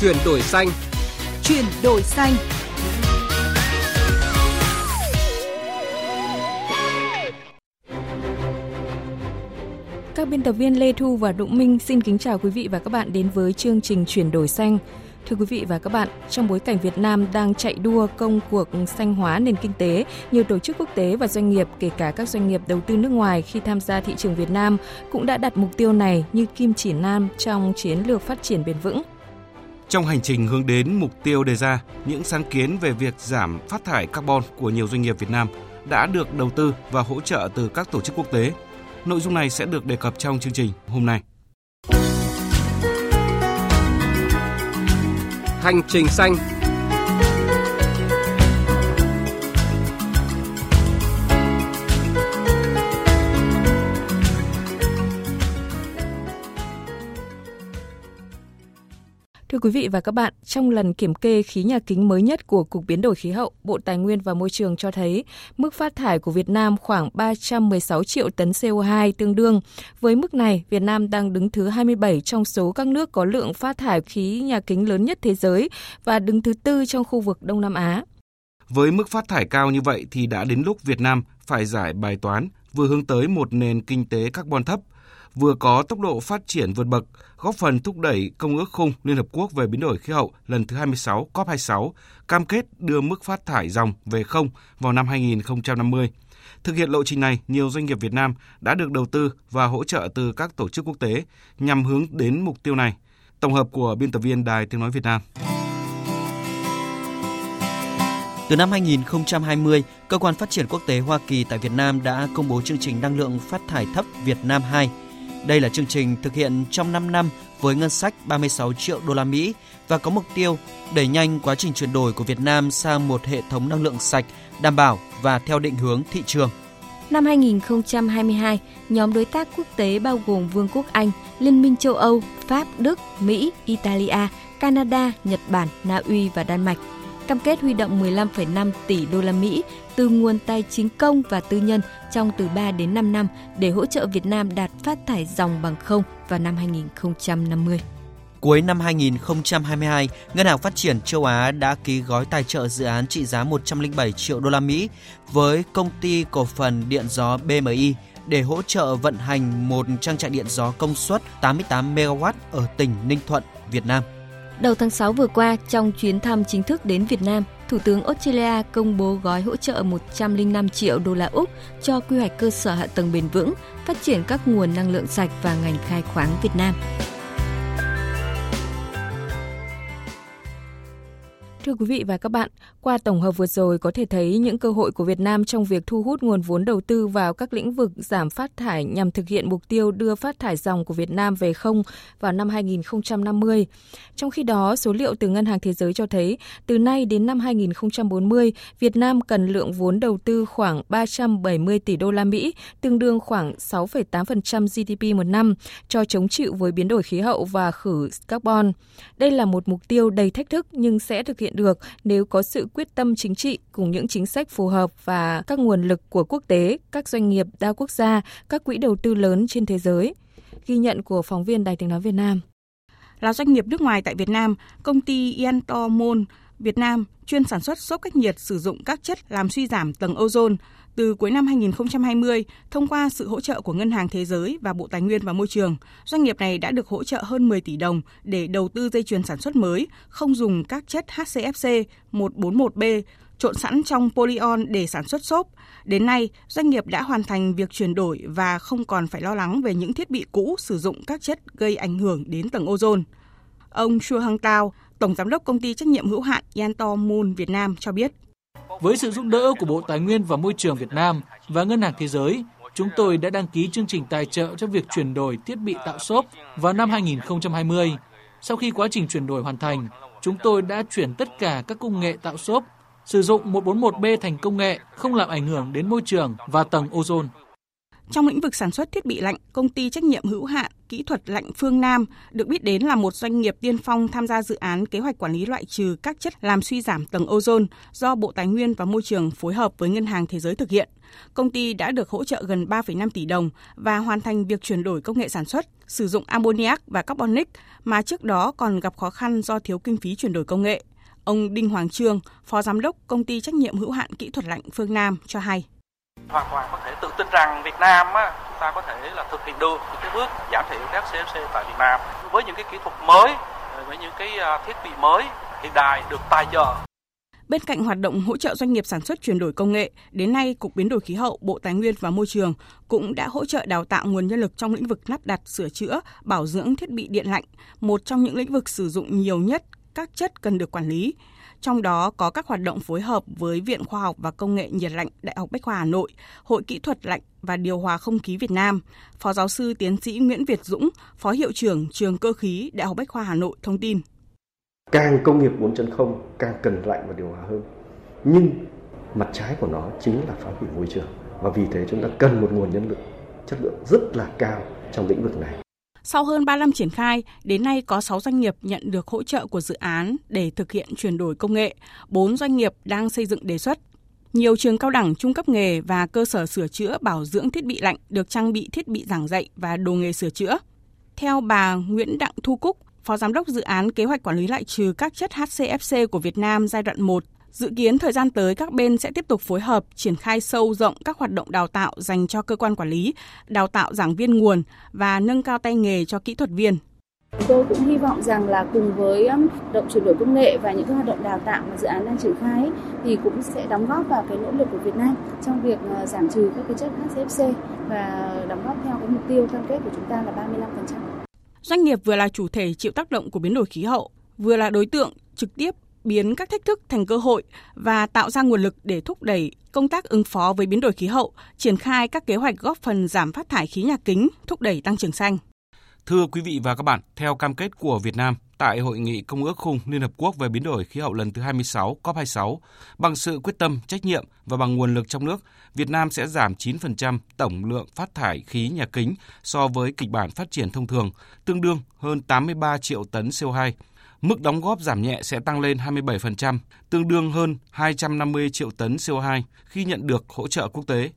Chuyển đổi xanh. Chuyển đổi xanh. Các biên tập viên Lê Thu và Đụng Minh xin kính chào quý vị và các bạn đến với chương trình Chuyển đổi xanh. Thưa quý vị và các bạn, trong bối cảnh Việt Nam đang chạy đua công cuộc xanh hóa nền kinh tế, nhiều tổ chức quốc tế và doanh nghiệp, kể cả các doanh nghiệp đầu tư nước ngoài khi tham gia thị trường Việt Nam cũng đã đặt mục tiêu này như kim chỉ nam trong chiến lược phát triển bền vững. Trong hành trình hướng đến mục tiêu đề ra, những sáng kiến về việc giảm phát thải carbon của nhiều doanh nghiệp Việt Nam đã được đầu tư và hỗ trợ từ các tổ chức quốc tế. Nội dung này sẽ được đề cập trong chương trình hôm nay. Hành trình xanh quý vị và các bạn, trong lần kiểm kê khí nhà kính mới nhất của Cục Biến đổi Khí hậu, Bộ Tài nguyên và Môi trường cho thấy mức phát thải của Việt Nam khoảng 316 triệu tấn CO2 tương đương. Với mức này, Việt Nam đang đứng thứ 27 trong số các nước có lượng phát thải khí nhà kính lớn nhất thế giới và đứng thứ tư trong khu vực Đông Nam Á. Với mức phát thải cao như vậy thì đã đến lúc Việt Nam phải giải bài toán vừa hướng tới một nền kinh tế carbon thấp – vừa có tốc độ phát triển vượt bậc, góp phần thúc đẩy Công ước Khung Liên Hợp Quốc về biến đổi khí hậu lần thứ 26 COP26 cam kết đưa mức phát thải dòng về không vào năm 2050. Thực hiện lộ trình này, nhiều doanh nghiệp Việt Nam đã được đầu tư và hỗ trợ từ các tổ chức quốc tế nhằm hướng đến mục tiêu này. Tổng hợp của biên tập viên Đài Tiếng Nói Việt Nam. Từ năm 2020, Cơ quan Phát triển Quốc tế Hoa Kỳ tại Việt Nam đã công bố chương trình năng lượng phát thải thấp Việt Nam 2 đây là chương trình thực hiện trong 5 năm với ngân sách 36 triệu đô la Mỹ và có mục tiêu đẩy nhanh quá trình chuyển đổi của Việt Nam sang một hệ thống năng lượng sạch, đảm bảo và theo định hướng thị trường. Năm 2022, nhóm đối tác quốc tế bao gồm Vương quốc Anh, Liên minh châu Âu, Pháp, Đức, Mỹ, Italia, Canada, Nhật Bản, Na Uy và Đan Mạch cam kết huy động 15,5 tỷ đô la Mỹ từ nguồn tài chính công và tư nhân trong từ 3 đến 5 năm để hỗ trợ Việt Nam đạt phát thải dòng bằng không vào năm 2050. Cuối năm 2022, Ngân hàng Phát triển châu Á đã ký gói tài trợ dự án trị giá 107 triệu đô la Mỹ với công ty cổ phần điện gió BMI để hỗ trợ vận hành một trang trại điện gió công suất 88 MW ở tỉnh Ninh Thuận, Việt Nam. Đầu tháng 6 vừa qua, trong chuyến thăm chính thức đến Việt Nam, Thủ tướng Australia công bố gói hỗ trợ 105 triệu đô la Úc cho quy hoạch cơ sở hạ tầng bền vững, phát triển các nguồn năng lượng sạch và ngành khai khoáng Việt Nam. Thưa quý vị và các bạn, qua tổng hợp vừa rồi có thể thấy những cơ hội của Việt Nam trong việc thu hút nguồn vốn đầu tư vào các lĩnh vực giảm phát thải nhằm thực hiện mục tiêu đưa phát thải dòng của Việt Nam về không vào năm 2050. Trong khi đó, số liệu từ Ngân hàng Thế giới cho thấy từ nay đến năm 2040, Việt Nam cần lượng vốn đầu tư khoảng 370 tỷ đô la Mỹ, tương đương khoảng 6,8% GDP một năm cho chống chịu với biến đổi khí hậu và khử carbon. Đây là một mục tiêu đầy thách thức nhưng sẽ thực hiện được được nếu có sự quyết tâm chính trị cùng những chính sách phù hợp và các nguồn lực của quốc tế, các doanh nghiệp đa quốc gia, các quỹ đầu tư lớn trên thế giới. Ghi nhận của phóng viên Đài tiếng nói Việt Nam. Là doanh nghiệp nước ngoài tại Việt Nam, công ty Iantomon Việt Nam chuyên sản xuất xốp cách nhiệt sử dụng các chất làm suy giảm tầng ozone từ cuối năm 2020, thông qua sự hỗ trợ của Ngân hàng Thế giới và Bộ Tài nguyên và Môi trường, doanh nghiệp này đã được hỗ trợ hơn 10 tỷ đồng để đầu tư dây chuyền sản xuất mới, không dùng các chất HCFC 141B trộn sẵn trong polyol để sản xuất xốp. Đến nay, doanh nghiệp đã hoàn thành việc chuyển đổi và không còn phải lo lắng về những thiết bị cũ sử dụng các chất gây ảnh hưởng đến tầng ozone. Ông Chua Hang Tao, Tổng Giám đốc Công ty Trách nhiệm hữu hạn Yanto Moon Việt Nam cho biết. Với sự giúp đỡ của Bộ Tài nguyên và Môi trường Việt Nam và Ngân hàng Thế giới, chúng tôi đã đăng ký chương trình tài trợ cho việc chuyển đổi thiết bị tạo xốp vào năm 2020. Sau khi quá trình chuyển đổi hoàn thành, chúng tôi đã chuyển tất cả các công nghệ tạo xốp sử dụng 141B thành công nghệ không làm ảnh hưởng đến môi trường và tầng ozone. Trong lĩnh vực sản xuất thiết bị lạnh, công ty trách nhiệm hữu hạn Kỹ thuật lạnh Phương Nam được biết đến là một doanh nghiệp tiên phong tham gia dự án kế hoạch quản lý loại trừ các chất làm suy giảm tầng ozone do Bộ Tài nguyên và Môi trường phối hợp với Ngân hàng Thế giới thực hiện. Công ty đã được hỗ trợ gần 3,5 tỷ đồng và hoàn thành việc chuyển đổi công nghệ sản xuất, sử dụng ammoniac và carbonic mà trước đó còn gặp khó khăn do thiếu kinh phí chuyển đổi công nghệ. Ông Đinh Hoàng Trương, Phó Giám đốc Công ty trách nhiệm hữu hạn kỹ thuật lạnh Phương Nam cho hay. Hoàn toàn có thể tự tin rằng Việt Nam á, ta có thể là thực hiện được những cái bước giảm thiểu các CFC tại Việt Nam với những cái kỹ thuật mới, ờ, với những cái ờ, thiết bị mới hiện đại được tài trợ Bên cạnh hoạt động hỗ trợ doanh nghiệp sản xuất chuyển đổi công nghệ, đến nay Cục Biến đổi Khí hậu, Bộ Tài nguyên và Môi trường cũng đã hỗ trợ đào tạo nguồn nhân lực trong lĩnh vực lắp đặt, sửa chữa, bảo dưỡng thiết bị điện lạnh, một trong những lĩnh vực sử dụng nhiều nhất các chất cần được quản lý. Trong đó có các hoạt động phối hợp với Viện Khoa học và Công nghệ nhiệt lạnh Đại học Bách khoa Hà Nội, Hội Kỹ thuật lạnh và điều hòa không khí Việt Nam. Phó giáo sư tiến sĩ Nguyễn Việt Dũng, Phó hiệu trưởng trường cơ khí Đại học Bách khoa Hà Nội thông tin. Càng công nghiệp 4.0 càng cần lạnh và điều hòa hơn. Nhưng mặt trái của nó chính là phá hủy môi trường. Và vì thế chúng ta cần một nguồn nhân lực chất lượng rất là cao trong lĩnh vực này. Sau hơn 3 năm triển khai, đến nay có 6 doanh nghiệp nhận được hỗ trợ của dự án để thực hiện chuyển đổi công nghệ, 4 doanh nghiệp đang xây dựng đề xuất. Nhiều trường cao đẳng, trung cấp nghề và cơ sở sửa chữa bảo dưỡng thiết bị lạnh được trang bị thiết bị giảng dạy và đồ nghề sửa chữa. Theo bà Nguyễn Đặng Thu Cúc, Phó Giám đốc Dự án Kế hoạch Quản lý lại trừ các chất HCFC của Việt Nam giai đoạn 1, dự kiến thời gian tới các bên sẽ tiếp tục phối hợp triển khai sâu rộng các hoạt động đào tạo dành cho cơ quan quản lý, đào tạo giảng viên nguồn và nâng cao tay nghề cho kỹ thuật viên. Tôi cũng hy vọng rằng là cùng với um, động chuyển đổi công nghệ và những cái hoạt động đào tạo mà dự án đang triển khai thì cũng sẽ đóng góp vào cái nỗ lực của Việt Nam trong việc uh, giảm trừ các cái chất HCFC và đóng góp theo cái mục tiêu cam kết của chúng ta là 35%. Doanh nghiệp vừa là chủ thể chịu tác động của biến đổi khí hậu, vừa là đối tượng trực tiếp biến các thách thức thành cơ hội và tạo ra nguồn lực để thúc đẩy công tác ứng phó với biến đổi khí hậu, triển khai các kế hoạch góp phần giảm phát thải khí nhà kính, thúc đẩy tăng trưởng xanh. Thưa quý vị và các bạn, theo cam kết của Việt Nam tại Hội nghị Công ước Khung Liên Hợp Quốc về biến đổi khí hậu lần thứ 26 COP26, bằng sự quyết tâm, trách nhiệm và bằng nguồn lực trong nước, Việt Nam sẽ giảm 9% tổng lượng phát thải khí nhà kính so với kịch bản phát triển thông thường, tương đương hơn 83 triệu tấn CO2. Mức đóng góp giảm nhẹ sẽ tăng lên 27%, tương đương hơn 250 triệu tấn CO2 khi nhận được hỗ trợ quốc tế.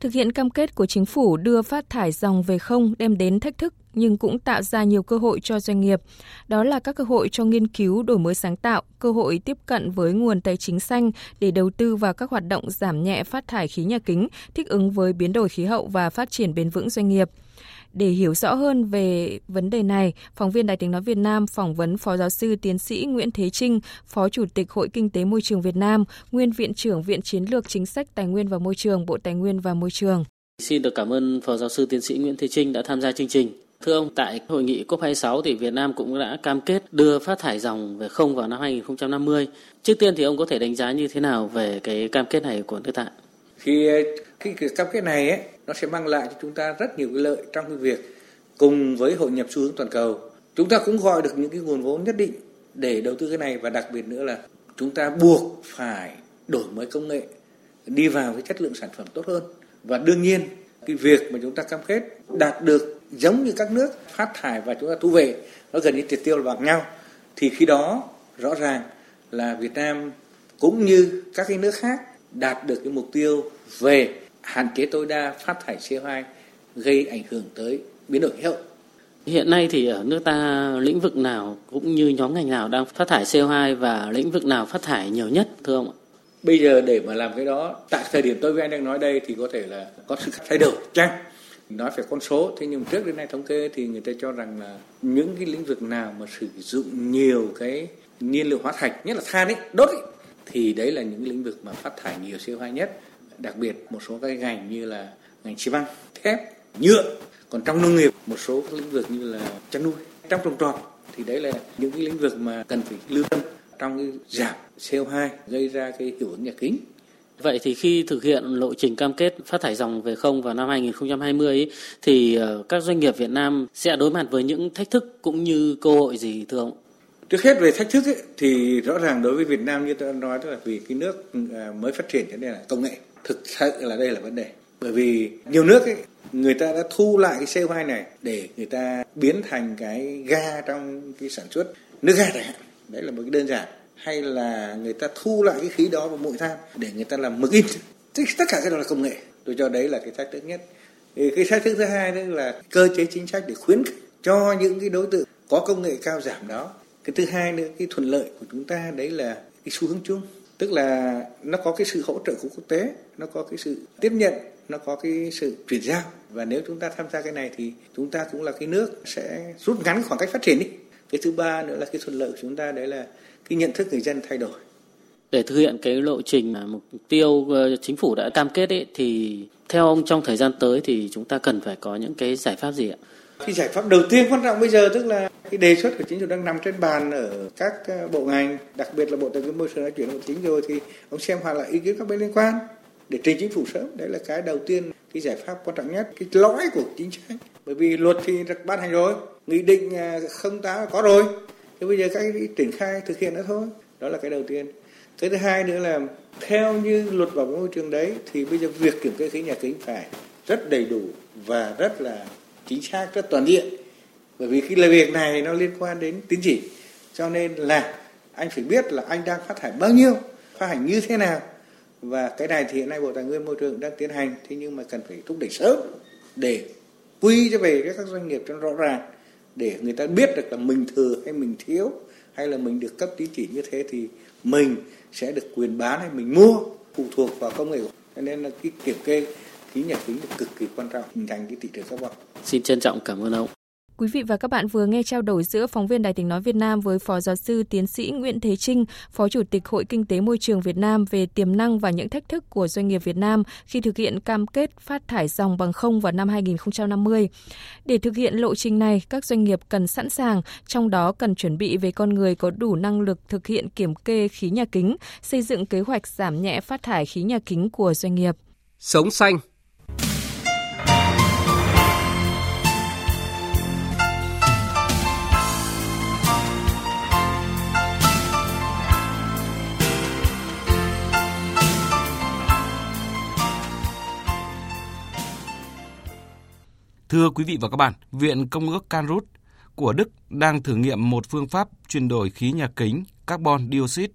Thực hiện cam kết của chính phủ đưa phát thải dòng về không đem đến thách thức nhưng cũng tạo ra nhiều cơ hội cho doanh nghiệp. Đó là các cơ hội cho nghiên cứu đổi mới sáng tạo, cơ hội tiếp cận với nguồn tài chính xanh để đầu tư vào các hoạt động giảm nhẹ phát thải khí nhà kính, thích ứng với biến đổi khí hậu và phát triển bền vững doanh nghiệp. Để hiểu rõ hơn về vấn đề này, phóng viên Đài tiếng nói Việt Nam phỏng vấn Phó giáo sư tiến sĩ Nguyễn Thế Trinh, Phó Chủ tịch Hội Kinh tế Môi trường Việt Nam, nguyên Viện trưởng Viện Chiến lược Chính sách Tài nguyên và Môi trường, Bộ Tài nguyên và Môi trường. Xin được cảm ơn Phó giáo sư tiến sĩ Nguyễn Thế Trinh đã tham gia chương trình. Thưa ông, tại hội nghị COP26 thì Việt Nam cũng đã cam kết đưa phát thải dòng về không vào năm 2050. Trước tiên thì ông có thể đánh giá như thế nào về cái cam kết này của nước ta? Khi cái cam kết này ấy, nó sẽ mang lại cho chúng ta rất nhiều cái lợi trong cái việc cùng với hội nhập xu hướng toàn cầu. Chúng ta cũng gọi được những cái nguồn vốn nhất định để đầu tư cái này và đặc biệt nữa là chúng ta buộc phải đổi mới công nghệ, đi vào cái chất lượng sản phẩm tốt hơn và đương nhiên, cái việc mà chúng ta cam kết đạt được giống như các nước phát thải và chúng ta thu về, nó gần như triệt tiêu là bằng nhau thì khi đó, rõ ràng là Việt Nam cũng như các cái nước khác đạt được cái mục tiêu về hạn chế tối đa phát thải CO2 gây ảnh hưởng tới biến đổi khí hậu. Hiện nay thì ở nước ta lĩnh vực nào cũng như nhóm ngành nào đang phát thải CO2 và lĩnh vực nào phát thải nhiều nhất thưa ông ạ? Bây giờ để mà làm cái đó, tại thời điểm tôi với anh đang nói đây thì có thể là có sự thay đổi chăng? Nói phải con số, thế nhưng trước đến nay thống kê thì người ta cho rằng là những cái lĩnh vực nào mà sử dụng nhiều cái nhiên liệu hóa thạch, nhất là than ấy, đốt ấy, thì đấy là những lĩnh vực mà phát thải nhiều CO2 nhất đặc biệt một số các ngành như là ngành xi măng thép nhựa còn trong nông nghiệp một số các lĩnh vực như là chăn nuôi trong trồng trọt thì đấy là những cái lĩnh vực mà cần phải lưu tâm trong cái giảm CO2 gây ra cái hiệu ứng nhà kính Vậy thì khi thực hiện lộ trình cam kết phát thải dòng về không vào năm 2020 ấy, thì ờ, các doanh nghiệp Việt Nam sẽ đối mặt với những thách thức cũng như cơ hội gì thưa ông? Trước hết về thách thức ấy, thì rõ ràng đối với Việt Nam như tôi nói tức là vì cái nước à, mới phát triển cho nên là công nghệ thực sự là đây là vấn đề Bởi vì nhiều nước ấy, người ta đã thu lại cái CO2 này để người ta biến thành cái ga trong cái sản xuất nước ga chẳng hạn. Đấy là một cái đơn giản. Hay là người ta thu lại cái khí đó vào mũi than để người ta làm mực in. Tất cả cái đó là công nghệ. Tôi cho đấy là cái thách thức nhất. Cái thách thức thứ hai đó là cơ chế chính sách để khuyến khích cho những cái đối tượng có công nghệ cao giảm đó. Cái thứ hai nữa cái thuận lợi của chúng ta đấy là cái xu hướng chung tức là nó có cái sự hỗ trợ của quốc tế, nó có cái sự tiếp nhận, nó có cái sự chuyển giao. Và nếu chúng ta tham gia cái này thì chúng ta cũng là cái nước sẽ rút ngắn khoảng cách phát triển đi. Cái thứ ba nữa là cái thuận lợi của chúng ta, đấy là cái nhận thức người dân thay đổi. Để thực hiện cái lộ trình mà mục tiêu ờ, chính phủ đã cam kết ấy, thì theo ông trong thời gian tới thì chúng ta cần phải có những cái giải pháp gì ạ? Cái giải pháp đầu tiên quan trọng bây giờ tức là cái đề xuất của chính phủ đang nằm trên bàn ở các ờ, bộ ngành, đặc biệt là Bộ Tài nguyên Môi trường đã chuyển bộ chính rồi thì ông xem hoặc là ý kiến các bên liên quan để trình chính phủ sớm. Đấy là cái đầu tiên, cái giải pháp quan trọng nhất, cái lõi của chính sách. Bởi vì luật thì được ban hành rồi, nghị định ờ, không tá có rồi. Thế bây giờ các cái triển khai thực hiện nữa thôi. Đó là cái đầu tiên. Cái thứ hai nữa là theo như luật bảo vệ môi trường đấy thì bây giờ việc kiểm kê khí nhà kính phải rất đầy đủ và rất là chính xác, rất toàn diện. Bởi vì cái lời việc này nó liên quan đến tín chỉ. Cho nên là anh phải biết là anh đang phát thải bao nhiêu, phát hành như thế nào. Và cái này thì hiện nay bộ tài nguyên môi trường đang tiến hành, thế nhưng mà cần phải thúc đẩy sớm để quy cho về các doanh nghiệp cho rõ ràng, để người ta biết được là mình thừa hay mình thiếu, hay là mình được cấp tín chỉ như thế thì mình sẽ được quyền bán hay mình mua, phụ thuộc vào công nghệ cho nên là cái kiểm kê khí nhà kính là cực kỳ quan trọng hình thành cái thị trường carbon. Xin trân trọng cảm ơn ông. Quý vị và các bạn vừa nghe trao đổi giữa phóng viên Đài tiếng nói Việt Nam với Phó giáo sư tiến sĩ Nguyễn Thế Trinh, Phó Chủ tịch Hội Kinh tế Môi trường Việt Nam về tiềm năng và những thách thức của doanh nghiệp Việt Nam khi thực hiện cam kết phát thải dòng bằng không vào năm 2050. Để thực hiện lộ trình này, các doanh nghiệp cần sẵn sàng, trong đó cần chuẩn bị về con người có đủ năng lực thực hiện kiểm kê khí nhà kính, xây dựng kế hoạch giảm nhẹ phát thải khí nhà kính của doanh nghiệp. Sống xanh Thưa quý vị và các bạn, Viện Công ước Canrut của Đức đang thử nghiệm một phương pháp chuyển đổi khí nhà kính carbon dioxide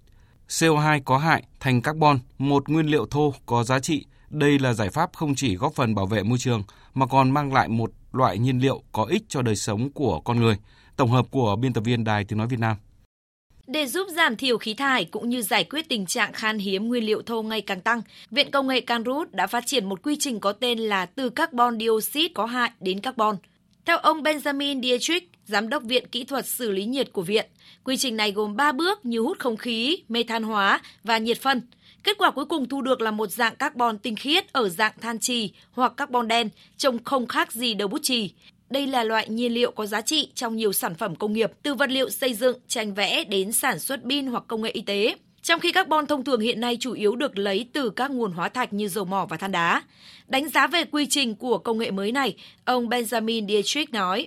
CO2 có hại thành carbon, một nguyên liệu thô có giá trị. Đây là giải pháp không chỉ góp phần bảo vệ môi trường mà còn mang lại một loại nhiên liệu có ích cho đời sống của con người. Tổng hợp của biên tập viên Đài Tiếng nói Việt Nam. Để giúp giảm thiểu khí thải cũng như giải quyết tình trạng khan hiếm nguyên liệu thô ngày càng tăng, Viện Công nghệ Canrut đã phát triển một quy trình có tên là từ carbon dioxide có hại đến carbon. Theo ông Benjamin Dietrich, Giám đốc Viện Kỹ thuật Xử lý nhiệt của Viện, quy trình này gồm 3 bước như hút không khí, methan hóa và nhiệt phân. Kết quả cuối cùng thu được là một dạng carbon tinh khiết ở dạng than trì hoặc carbon đen, trông không khác gì đầu bút chì. Đây là loại nhiên liệu có giá trị trong nhiều sản phẩm công nghiệp, từ vật liệu xây dựng, tranh vẽ đến sản xuất pin hoặc công nghệ y tế. Trong khi carbon thông thường hiện nay chủ yếu được lấy từ các nguồn hóa thạch như dầu mỏ và than đá. Đánh giá về quy trình của công nghệ mới này, ông Benjamin Dietrich nói,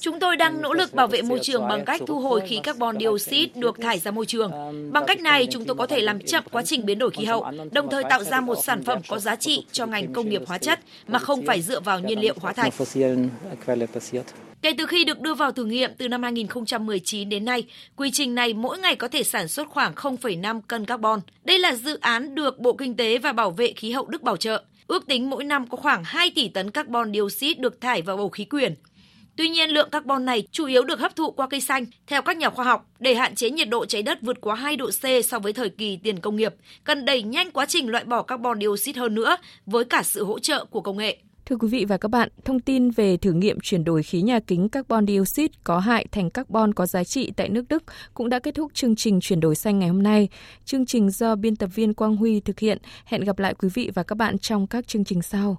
Chúng tôi đang nỗ lực bảo vệ môi trường bằng cách thu hồi khí carbon dioxide được thải ra môi trường. Bằng cách này, chúng tôi có thể làm chậm quá trình biến đổi khí hậu, đồng thời tạo ra một sản phẩm có giá trị cho ngành công nghiệp hóa chất mà không phải dựa vào nhiên liệu hóa thạch. Kể từ khi được đưa vào thử nghiệm từ năm 2019 đến nay, quy trình này mỗi ngày có thể sản xuất khoảng 0,5 cân carbon. Đây là dự án được Bộ Kinh tế và Bảo vệ khí hậu Đức bảo trợ. Ước tính mỗi năm có khoảng 2 tỷ tấn carbon dioxide được thải vào bầu khí quyển. Tuy nhiên, lượng carbon này chủ yếu được hấp thụ qua cây xanh. Theo các nhà khoa học, để hạn chế nhiệt độ trái đất vượt quá 2 độ C so với thời kỳ tiền công nghiệp, cần đẩy nhanh quá trình loại bỏ carbon dioxide hơn nữa với cả sự hỗ trợ của công nghệ. Thưa quý vị và các bạn, thông tin về thử nghiệm chuyển đổi khí nhà kính carbon dioxide có hại thành carbon có giá trị tại nước Đức cũng đã kết thúc chương trình chuyển đổi xanh ngày hôm nay. Chương trình do biên tập viên Quang Huy thực hiện. Hẹn gặp lại quý vị và các bạn trong các chương trình sau.